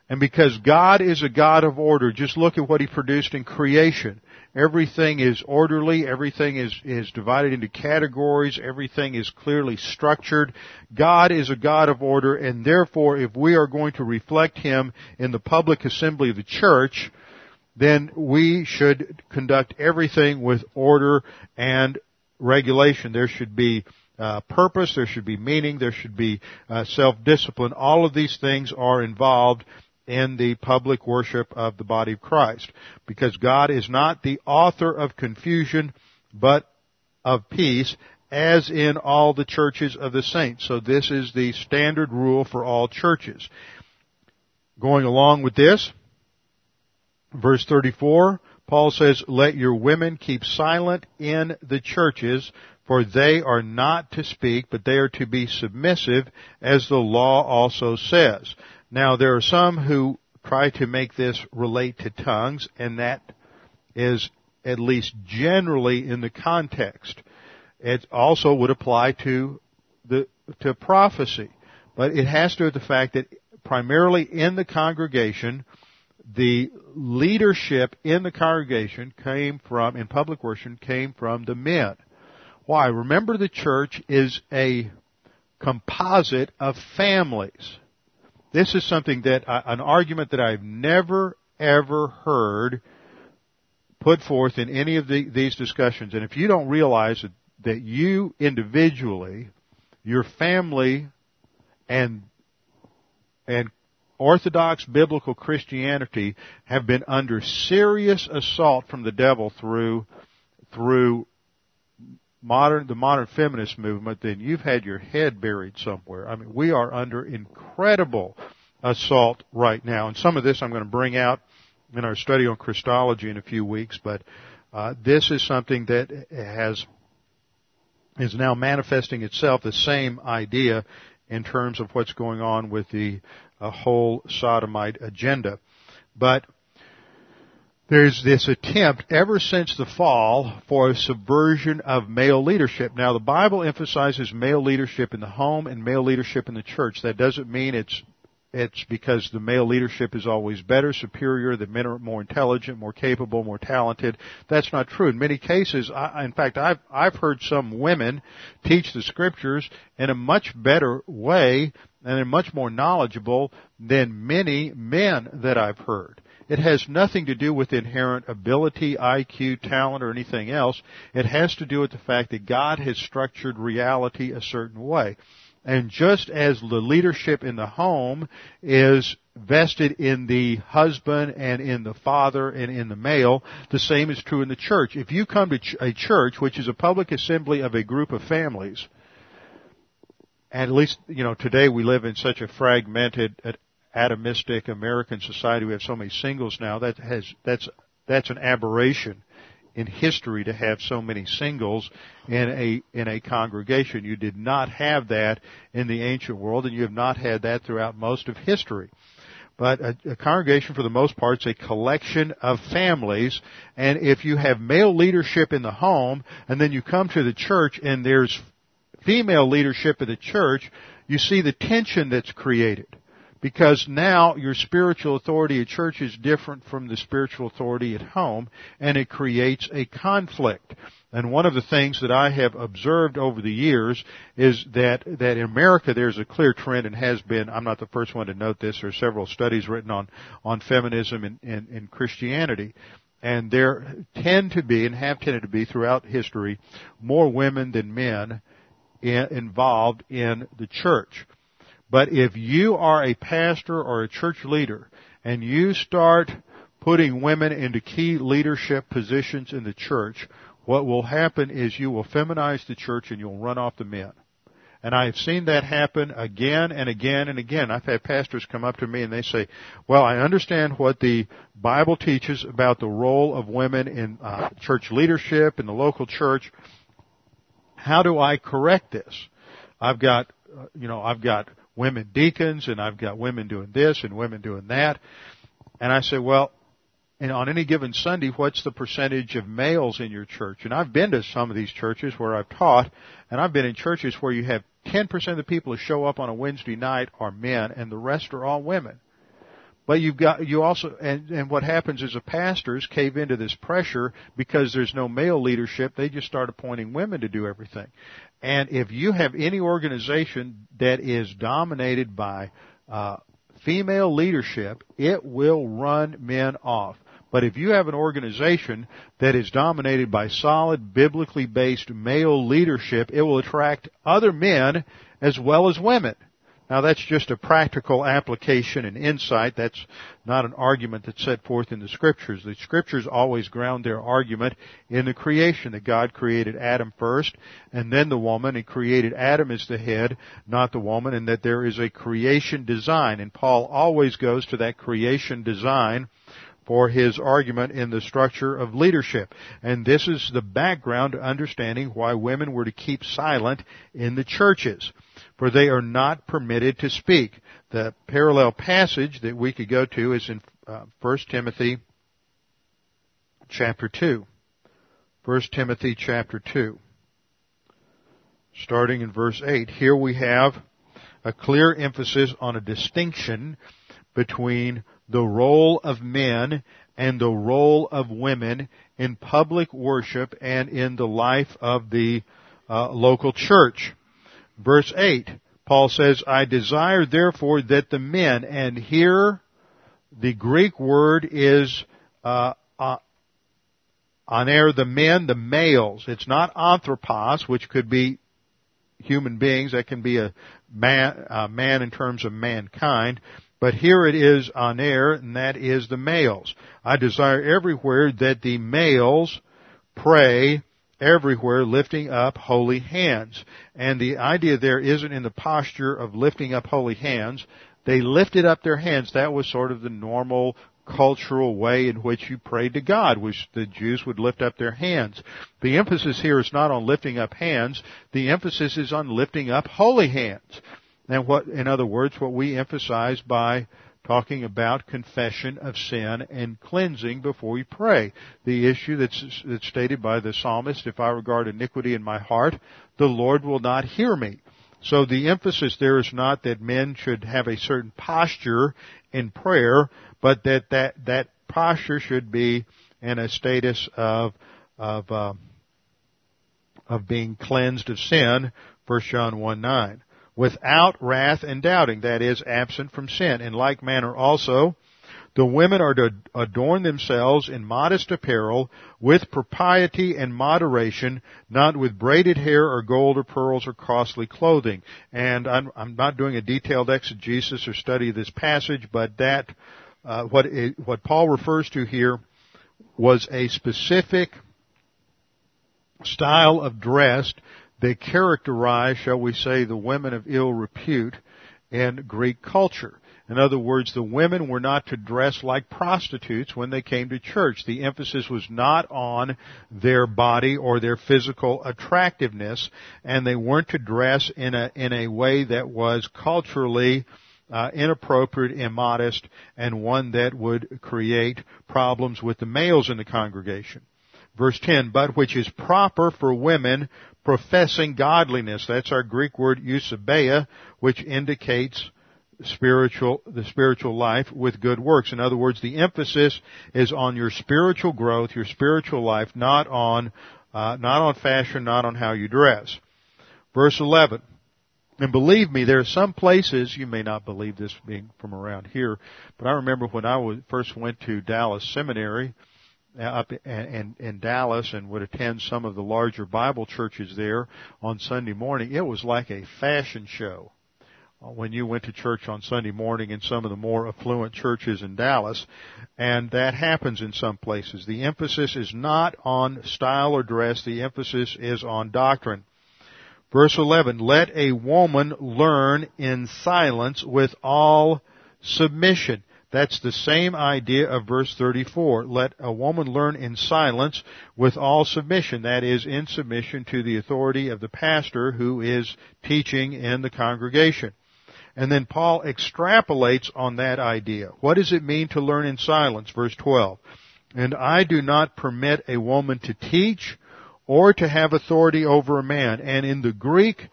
And because God is a God of order, just look at what He produced in creation. Everything is orderly, everything is, is divided into categories, everything is clearly structured. God is a God of order, and therefore if we are going to reflect Him in the public assembly of the church, then we should conduct everything with order and regulation. There should be uh, purpose, there should be meaning, there should be uh, self-discipline. All of these things are involved in the public worship of the body of Christ. Because God is not the author of confusion, but of peace, as in all the churches of the saints. So this is the standard rule for all churches. Going along with this, verse 34, Paul says, let your women keep silent in the churches, for they are not to speak, but they are to be submissive, as the law also says. Now there are some who try to make this relate to tongues, and that is at least generally in the context. It also would apply to the to prophecy, but it has to do with the fact that primarily in the congregation, the leadership in the congregation came from in public worship came from the men. Why? Remember, the church is a composite of families. This is something that, uh, an argument that I've never ever heard put forth in any of the, these discussions. And if you don't realize that, that you individually, your family, and, and Orthodox biblical Christianity have been under serious assault from the devil through, through modern the modern feminist movement, then you've had your head buried somewhere. I mean, we are under incredible assault right now, and some of this I'm going to bring out in our study on Christology in a few weeks. But uh, this is something that has is now manifesting itself the same idea in terms of what's going on with the uh, whole sodomite agenda. But there's this attempt ever since the fall for a subversion of male leadership. Now the Bible emphasizes male leadership in the home and male leadership in the church. That doesn't mean it's it's because the male leadership is always better, superior, the men are more intelligent, more capable, more talented. That's not true. In many cases, I, in fact, I've, I've heard some women teach the scriptures in a much better way and they're much more knowledgeable than many men that I've heard. It has nothing to do with inherent ability, IQ, talent, or anything else. It has to do with the fact that God has structured reality a certain way. And just as the leadership in the home is vested in the husband and in the father and in the male, the same is true in the church. If you come to a church, which is a public assembly of a group of families, at least, you know, today we live in such a fragmented, atomistic American society. We have so many singles now. That has that's that's an aberration in history to have so many singles in a in a congregation. You did not have that in the ancient world, and you have not had that throughout most of history. but a, a congregation for the most part is a collection of families. And if you have male leadership in the home, and then you come to the church and there's female leadership in the church, you see the tension that's created. Because now your spiritual authority at church is different from the spiritual authority at home, and it creates a conflict. And one of the things that I have observed over the years is that, that in America there's a clear trend and has been, I'm not the first one to note this, there are several studies written on, on feminism in, in, in Christianity. And there tend to be, and have tended to be throughout history, more women than men in, involved in the church. But if you are a pastor or a church leader and you start putting women into key leadership positions in the church, what will happen is you will feminize the church and you'll run off the men. And I've seen that happen again and again and again. I've had pastors come up to me and they say, well, I understand what the Bible teaches about the role of women in uh, church leadership in the local church. How do I correct this? I've got, uh, you know, I've got women deacons and I've got women doing this and women doing that. And I say, well, and on any given Sunday, what's the percentage of males in your church? And I've been to some of these churches where I've taught, and I've been in churches where you have 10% of the people who show up on a Wednesday night are men, and the rest are all women. But you've got, you also, and, and what happens is the pastors cave into this pressure because there's no male leadership, they just start appointing women to do everything. And if you have any organization that is dominated by, uh, female leadership, it will run men off. But if you have an organization that is dominated by solid, biblically based male leadership, it will attract other men as well as women. Now that's just a practical application and insight. That's not an argument that's set forth in the scriptures. The scriptures always ground their argument in the creation that God created Adam first and then the woman and created Adam as the head, not the woman, and that there is a creation design. And Paul always goes to that creation design for his argument in the structure of leadership. And this is the background to understanding why women were to keep silent in the churches. For they are not permitted to speak. The parallel passage that we could go to is in uh, 1 Timothy chapter 2. 1 Timothy chapter 2. Starting in verse 8. Here we have a clear emphasis on a distinction between the role of men and the role of women in public worship and in the life of the uh, local church. Verse 8, Paul says, I desire therefore that the men, and here the Greek word is uh, uh, aner, the men, the males. It's not anthropos, which could be human beings. That can be a man, a man in terms of mankind. But here it is aner, and that is the males. I desire everywhere that the males pray everywhere lifting up holy hands. And the idea there isn't in the posture of lifting up holy hands. They lifted up their hands. That was sort of the normal cultural way in which you prayed to God, which the Jews would lift up their hands. The emphasis here is not on lifting up hands. The emphasis is on lifting up holy hands. And what, in other words, what we emphasize by talking about confession of sin and cleansing before we pray. The issue that's, that's stated by the psalmist, if I regard iniquity in my heart, the Lord will not hear me. So the emphasis there is not that men should have a certain posture in prayer, but that that, that posture should be in a status of, of, uh, of being cleansed of sin, 1 John 1 9 without wrath and doubting, that is, absent from sin. In like manner also, the women are to adorn themselves in modest apparel, with propriety and moderation, not with braided hair or gold or pearls or costly clothing. And I'm, I'm not doing a detailed exegesis or study of this passage, but that uh, what it, what Paul refers to here was a specific style of dress they characterize, shall we say, the women of ill repute in Greek culture. In other words, the women were not to dress like prostitutes when they came to church. The emphasis was not on their body or their physical attractiveness, and they weren't to dress in a in a way that was culturally uh, inappropriate, immodest, and one that would create problems with the males in the congregation. Verse 10, but which is proper for women professing godliness. That's our Greek word eusebeia, which indicates spiritual, the spiritual life with good works. In other words, the emphasis is on your spiritual growth, your spiritual life, not on, uh, not on fashion, not on how you dress. Verse 11. And believe me, there are some places, you may not believe this being from around here, but I remember when I was, first went to Dallas Seminary, up in, in Dallas and would attend some of the larger Bible churches there on Sunday morning, it was like a fashion show uh, when you went to church on Sunday morning in some of the more affluent churches in Dallas. And that happens in some places. The emphasis is not on style or dress, the emphasis is on doctrine. Verse 11, let a woman learn in silence with all submission. That's the same idea of verse 34. Let a woman learn in silence with all submission. That is, in submission to the authority of the pastor who is teaching in the congregation. And then Paul extrapolates on that idea. What does it mean to learn in silence? Verse 12. And I do not permit a woman to teach or to have authority over a man. And in the Greek,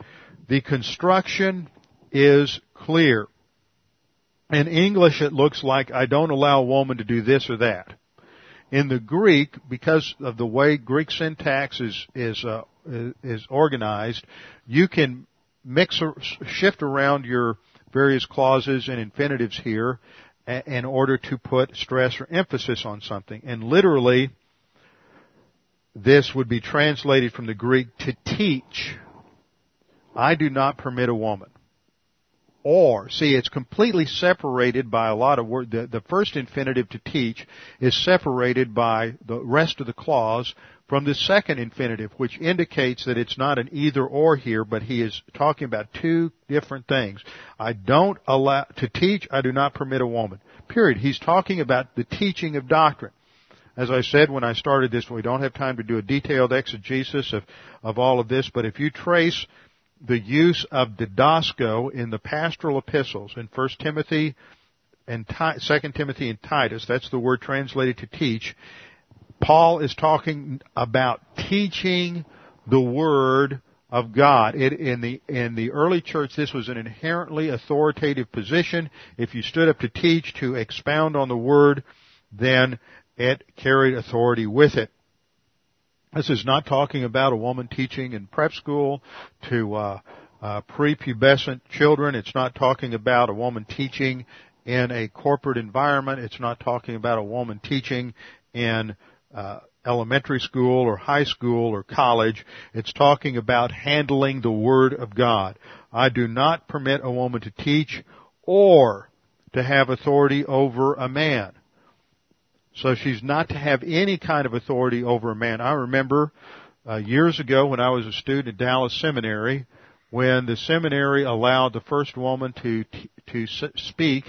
the construction is clear. In English, it looks like I don't allow a woman to do this or that. In the Greek, because of the way Greek syntax is is uh, is organized, you can mix or shift around your various clauses and infinitives here in order to put stress or emphasis on something. And literally, this would be translated from the Greek to teach. I do not permit a woman. Or, see, it's completely separated by a lot of words. The, the first infinitive to teach is separated by the rest of the clause from the second infinitive, which indicates that it's not an either or here, but he is talking about two different things. I don't allow, to teach, I do not permit a woman. Period. He's talking about the teaching of doctrine. As I said when I started this, we don't have time to do a detailed exegesis of, of all of this, but if you trace the use of didasko in the pastoral epistles in 1 Timothy and 2 Timothy and Titus, that's the word translated to teach, Paul is talking about teaching the word of God. It, in the in the early church, this was an inherently authoritative position. If you stood up to teach, to expound on the word, then it carried authority with it. This is not talking about a woman teaching in prep school to uh, uh, prepubescent children. It's not talking about a woman teaching in a corporate environment. It's not talking about a woman teaching in uh, elementary school or high school or college. It's talking about handling the Word of God. I do not permit a woman to teach or to have authority over a man. So she's not to have any kind of authority over a man. I remember uh, years ago when I was a student at Dallas Seminary, when the seminary allowed the first woman to to speak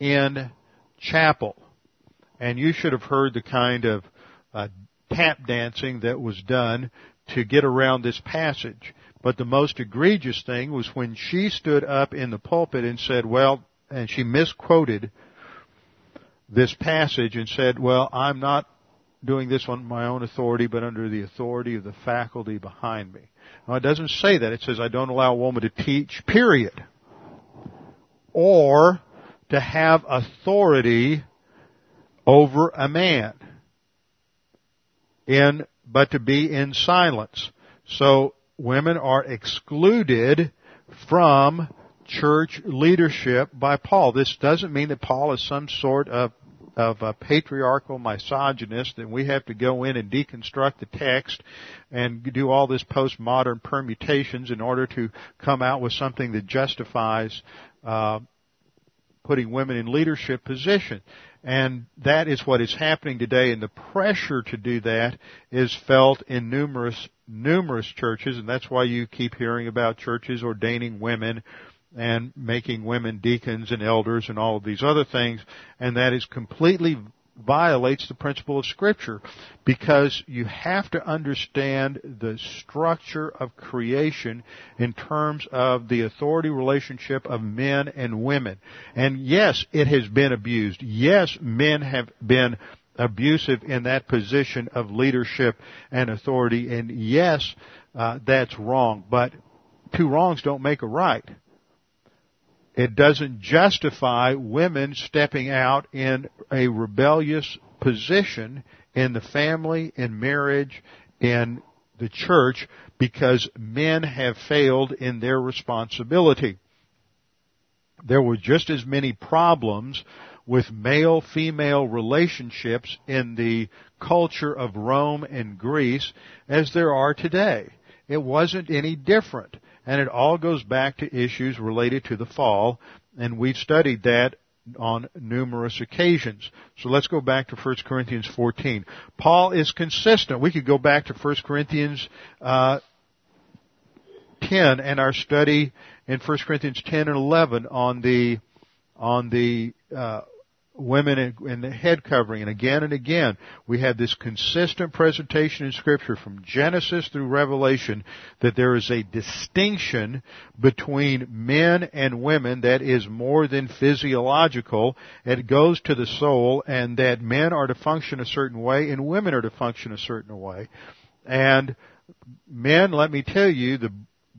in chapel, and you should have heard the kind of uh, tap dancing that was done to get around this passage. But the most egregious thing was when she stood up in the pulpit and said, "Well," and she misquoted this passage and said, well, I'm not doing this on my own authority, but under the authority of the faculty behind me. Now, it doesn't say that. It says, I don't allow a woman to teach, period. Or to have authority over a man. In, but to be in silence. So, women are excluded from church leadership by Paul. This doesn't mean that Paul is some sort of of a patriarchal misogynist and we have to go in and deconstruct the text and do all this postmodern permutations in order to come out with something that justifies uh, putting women in leadership position. And that is what is happening today and the pressure to do that is felt in numerous, numerous churches and that's why you keep hearing about churches ordaining women and making women deacons and elders and all of these other things, and that is completely violates the principle of scripture because you have to understand the structure of creation in terms of the authority relationship of men and women. And yes, it has been abused. Yes, men have been abusive in that position of leadership and authority. And yes, uh, that's wrong. But two wrongs don't make a right. It doesn't justify women stepping out in a rebellious position in the family, in marriage, in the church, because men have failed in their responsibility. There were just as many problems with male-female relationships in the culture of Rome and Greece as there are today. It wasn't any different. And it all goes back to issues related to the fall, and we've studied that on numerous occasions. So let's go back to 1 Corinthians 14. Paul is consistent. We could go back to 1 Corinthians uh, 10 and our study in 1 Corinthians 10 and 11 on the on the uh, women in, the head covering. And again and again, we have this consistent presentation in scripture from Genesis through Revelation that there is a distinction between men and women that is more than physiological. It goes to the soul and that men are to function a certain way and women are to function a certain way. And men, let me tell you, the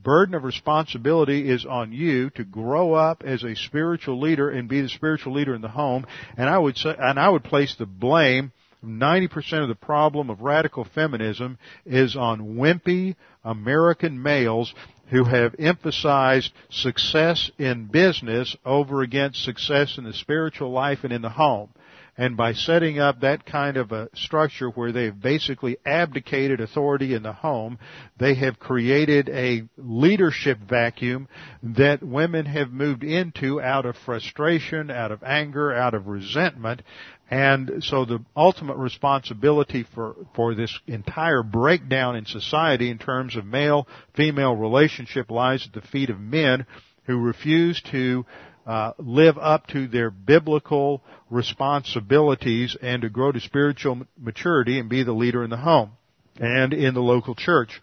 burden of responsibility is on you to grow up as a spiritual leader and be the spiritual leader in the home. And I would say, and I would place the blame 90% of the problem of radical feminism is on wimpy American males who have emphasized success in business over against success in the spiritual life and in the home. And by setting up that kind of a structure where they've basically abdicated authority in the home, they have created a leadership vacuum that women have moved into out of frustration, out of anger, out of resentment. And so the ultimate responsibility for, for this entire breakdown in society in terms of male-female relationship lies at the feet of men who refuse to uh, live up to their biblical responsibilities and to grow to spiritual maturity and be the leader in the home and in the local church.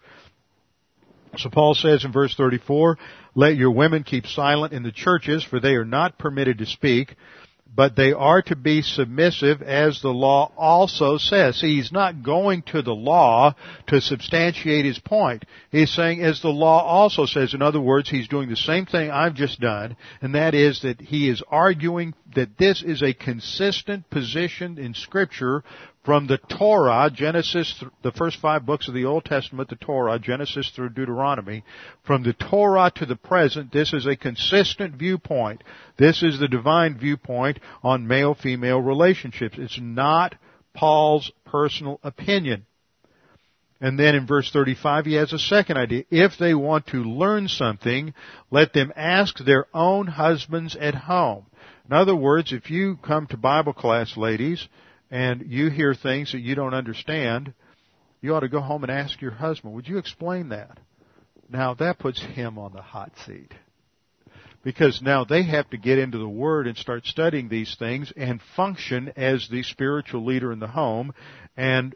So Paul says in verse 34, let your women keep silent in the churches for they are not permitted to speak but they are to be submissive as the law also says. See, he's not going to the law to substantiate his point. He's saying as the law also says. In other words, he's doing the same thing I've just done, and that is that he is arguing that this is a consistent position in scripture from the Torah, Genesis, the first five books of the Old Testament, the Torah, Genesis through Deuteronomy, from the Torah to the present, this is a consistent viewpoint. This is the divine viewpoint on male-female relationships. It's not Paul's personal opinion. And then in verse 35 he has a second idea. If they want to learn something, let them ask their own husbands at home. In other words, if you come to Bible class, ladies, and you hear things that you don't understand, you ought to go home and ask your husband, would you explain that? Now that puts him on the hot seat. Because now they have to get into the Word and start studying these things and function as the spiritual leader in the home and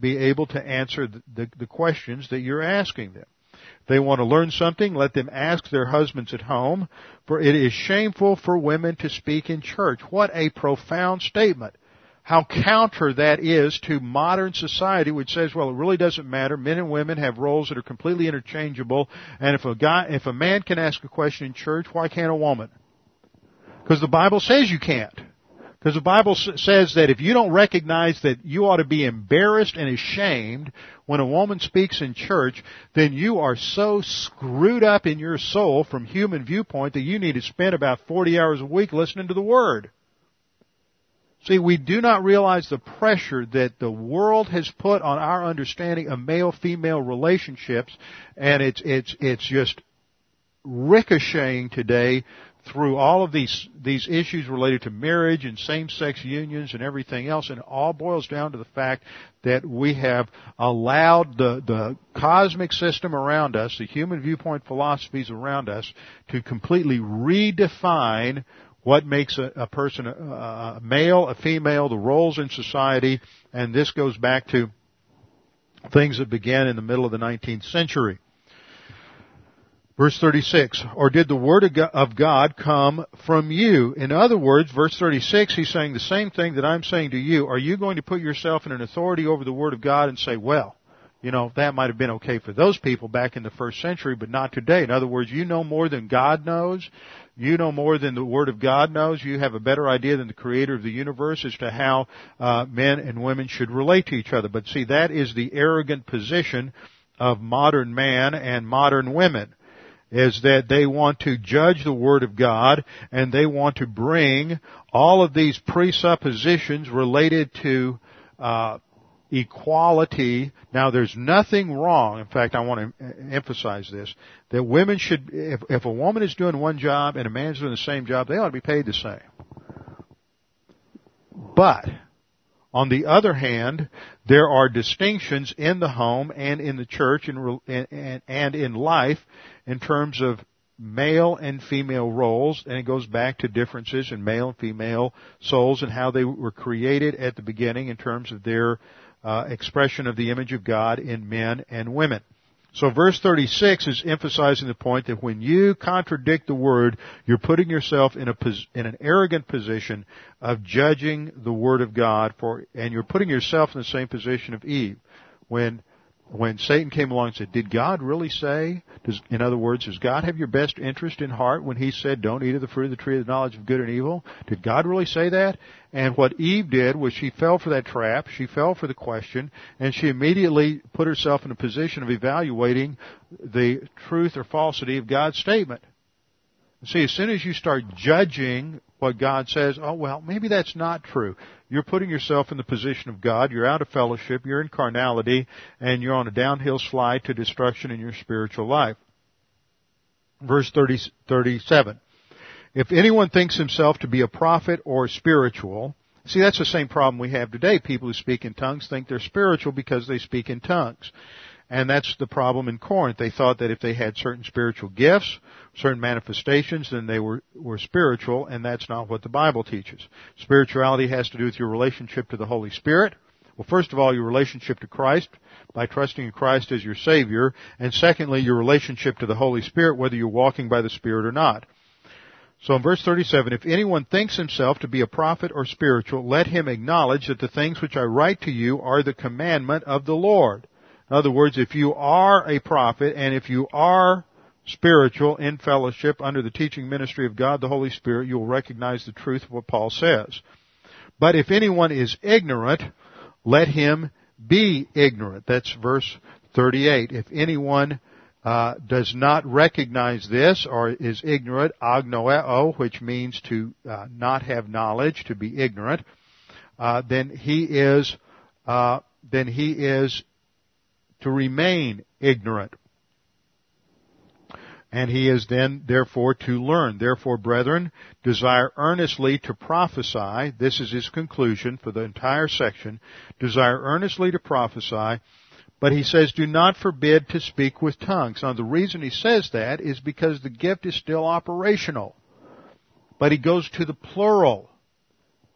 be able to answer the, the, the questions that you're asking them. They want to learn something, let them ask their husbands at home, for it is shameful for women to speak in church. What a profound statement how counter that is to modern society which says, well, it really doesn't matter. Men and women have roles that are completely interchangeable. And if a guy, if a man can ask a question in church, why can't a woman? Because the Bible says you can't. Because the Bible says that if you don't recognize that you ought to be embarrassed and ashamed when a woman speaks in church, then you are so screwed up in your soul from human viewpoint that you need to spend about 40 hours a week listening to the Word. See, we do not realize the pressure that the world has put on our understanding of male-female relationships, and it's, it's, it's just ricocheting today through all of these, these issues related to marriage and same-sex unions and everything else, and it all boils down to the fact that we have allowed the, the cosmic system around us, the human viewpoint philosophies around us, to completely redefine what makes a, a person a, a male, a female, the roles in society, and this goes back to things that began in the middle of the 19th century. Verse 36, or did the word of God come from you? In other words, verse 36, he's saying the same thing that I'm saying to you. Are you going to put yourself in an authority over the word of God and say, well, you know, that might have been okay for those people back in the first century, but not today. In other words, you know more than God knows. You know more than the Word of God knows. You have a better idea than the Creator of the universe as to how uh, men and women should relate to each other. But see, that is the arrogant position of modern man and modern women is that they want to judge the Word of God and they want to bring all of these presuppositions related to uh, equality. Now there's nothing wrong. In fact, I want to emphasize this, that women should, if, if a woman is doing one job and a man's doing the same job, they ought to be paid the same. But, on the other hand, there are distinctions in the home and in the church and, and, and in life in terms of male and female roles, and it goes back to differences in male and female souls and how they were created at the beginning in terms of their uh, expression of the image of God in men and women. So verse 36 is emphasizing the point that when you contradict the word, you're putting yourself in a in an arrogant position of judging the word of God for, and you're putting yourself in the same position of Eve when when Satan came along and said, did God really say, does, in other words, does God have your best interest in heart when he said, don't eat of the fruit of the tree of the knowledge of good and evil? Did God really say that? And what Eve did was she fell for that trap, she fell for the question, and she immediately put herself in a position of evaluating the truth or falsity of God's statement. See, as soon as you start judging what God says, oh well, maybe that's not true. You're putting yourself in the position of God, you're out of fellowship, you're in carnality, and you're on a downhill slide to destruction in your spiritual life. Verse 30, 37. If anyone thinks himself to be a prophet or spiritual, see that's the same problem we have today. People who speak in tongues think they're spiritual because they speak in tongues. And that's the problem in Corinth. They thought that if they had certain spiritual gifts, certain manifestations, then they were, were spiritual, and that's not what the Bible teaches. Spirituality has to do with your relationship to the Holy Spirit. Well, first of all, your relationship to Christ by trusting in Christ as your Savior, and secondly, your relationship to the Holy Spirit, whether you're walking by the Spirit or not. So in verse 37, if anyone thinks himself to be a prophet or spiritual, let him acknowledge that the things which I write to you are the commandment of the Lord. In other words, if you are a prophet and if you are spiritual in fellowship under the teaching ministry of God the Holy Spirit, you will recognize the truth of what Paul says. But if anyone is ignorant, let him be ignorant. That's verse 38. If anyone uh, does not recognize this or is ignorant, agnoeo, which means to uh, not have knowledge, to be ignorant, uh, then he is uh, then he is to remain ignorant. And he is then, therefore, to learn. Therefore, brethren, desire earnestly to prophesy. This is his conclusion for the entire section. Desire earnestly to prophesy. But he says, do not forbid to speak with tongues. Now, the reason he says that is because the gift is still operational. But he goes to the plural.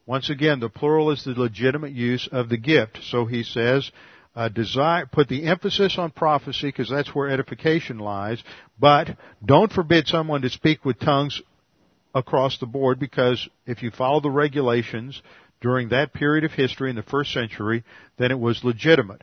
Once again, the plural is the legitimate use of the gift. So he says, uh, desire, put the emphasis on prophecy because that's where edification lies, but don't forbid someone to speak with tongues across the board because if you follow the regulations during that period of history in the first century, then it was legitimate.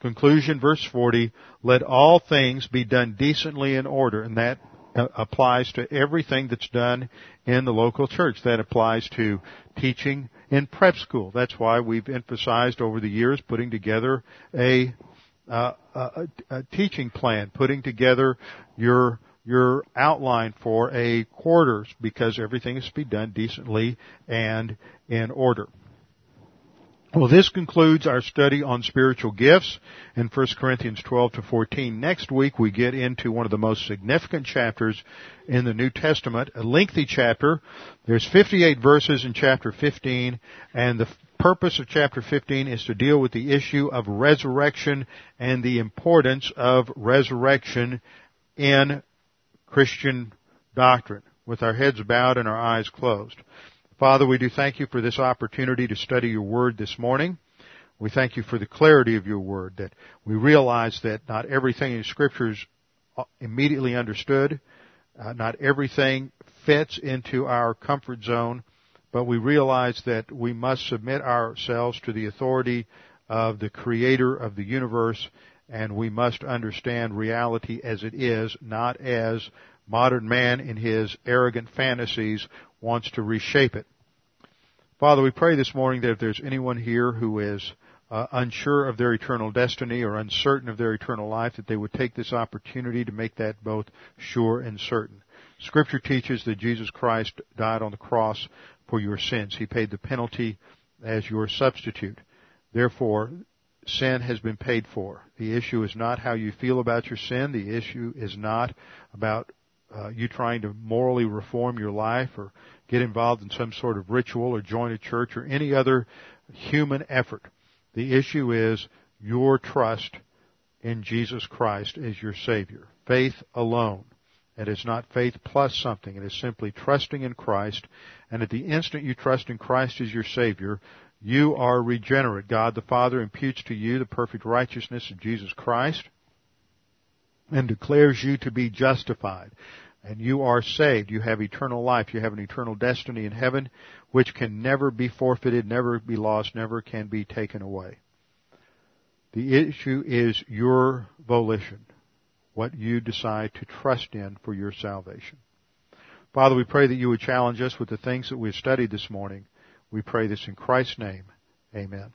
Conclusion, verse 40, let all things be done decently in order, and that applies to everything that's done in the local church. That applies to teaching in prep school. That's why we've emphasized over the years putting together a, uh, a, a teaching plan, putting together your your outline for a quarters because everything is to be done decently and in order. Well, this concludes our study on spiritual gifts in 1 Corinthians 12 to 14. Next week we get into one of the most significant chapters in the New Testament, a lengthy chapter. There's 58 verses in chapter 15, and the purpose of chapter 15 is to deal with the issue of resurrection and the importance of resurrection in Christian doctrine. with our heads bowed and our eyes closed. Father, we do thank you for this opportunity to study your word this morning. We thank you for the clarity of your word, that we realize that not everything in scripture is immediately understood, uh, not everything fits into our comfort zone, but we realize that we must submit ourselves to the authority of the creator of the universe and we must understand reality as it is, not as modern man in his arrogant fantasies wants to reshape it. Father, we pray this morning that if there's anyone here who is uh, unsure of their eternal destiny or uncertain of their eternal life, that they would take this opportunity to make that both sure and certain. Scripture teaches that Jesus Christ died on the cross for your sins. He paid the penalty as your substitute. Therefore, sin has been paid for. The issue is not how you feel about your sin. The issue is not about uh, you trying to morally reform your life or get involved in some sort of ritual or join a church or any other human effort. The issue is your trust in Jesus Christ as your Savior. Faith alone. It is not faith plus something. It is simply trusting in Christ. And at the instant you trust in Christ as your Savior, you are regenerate. God the Father imputes to you the perfect righteousness of Jesus Christ and declares you to be justified. And you are saved. You have eternal life. You have an eternal destiny in heaven which can never be forfeited, never be lost, never can be taken away. The issue is your volition, what you decide to trust in for your salvation. Father, we pray that you would challenge us with the things that we've studied this morning we pray this in Christ's name. Amen.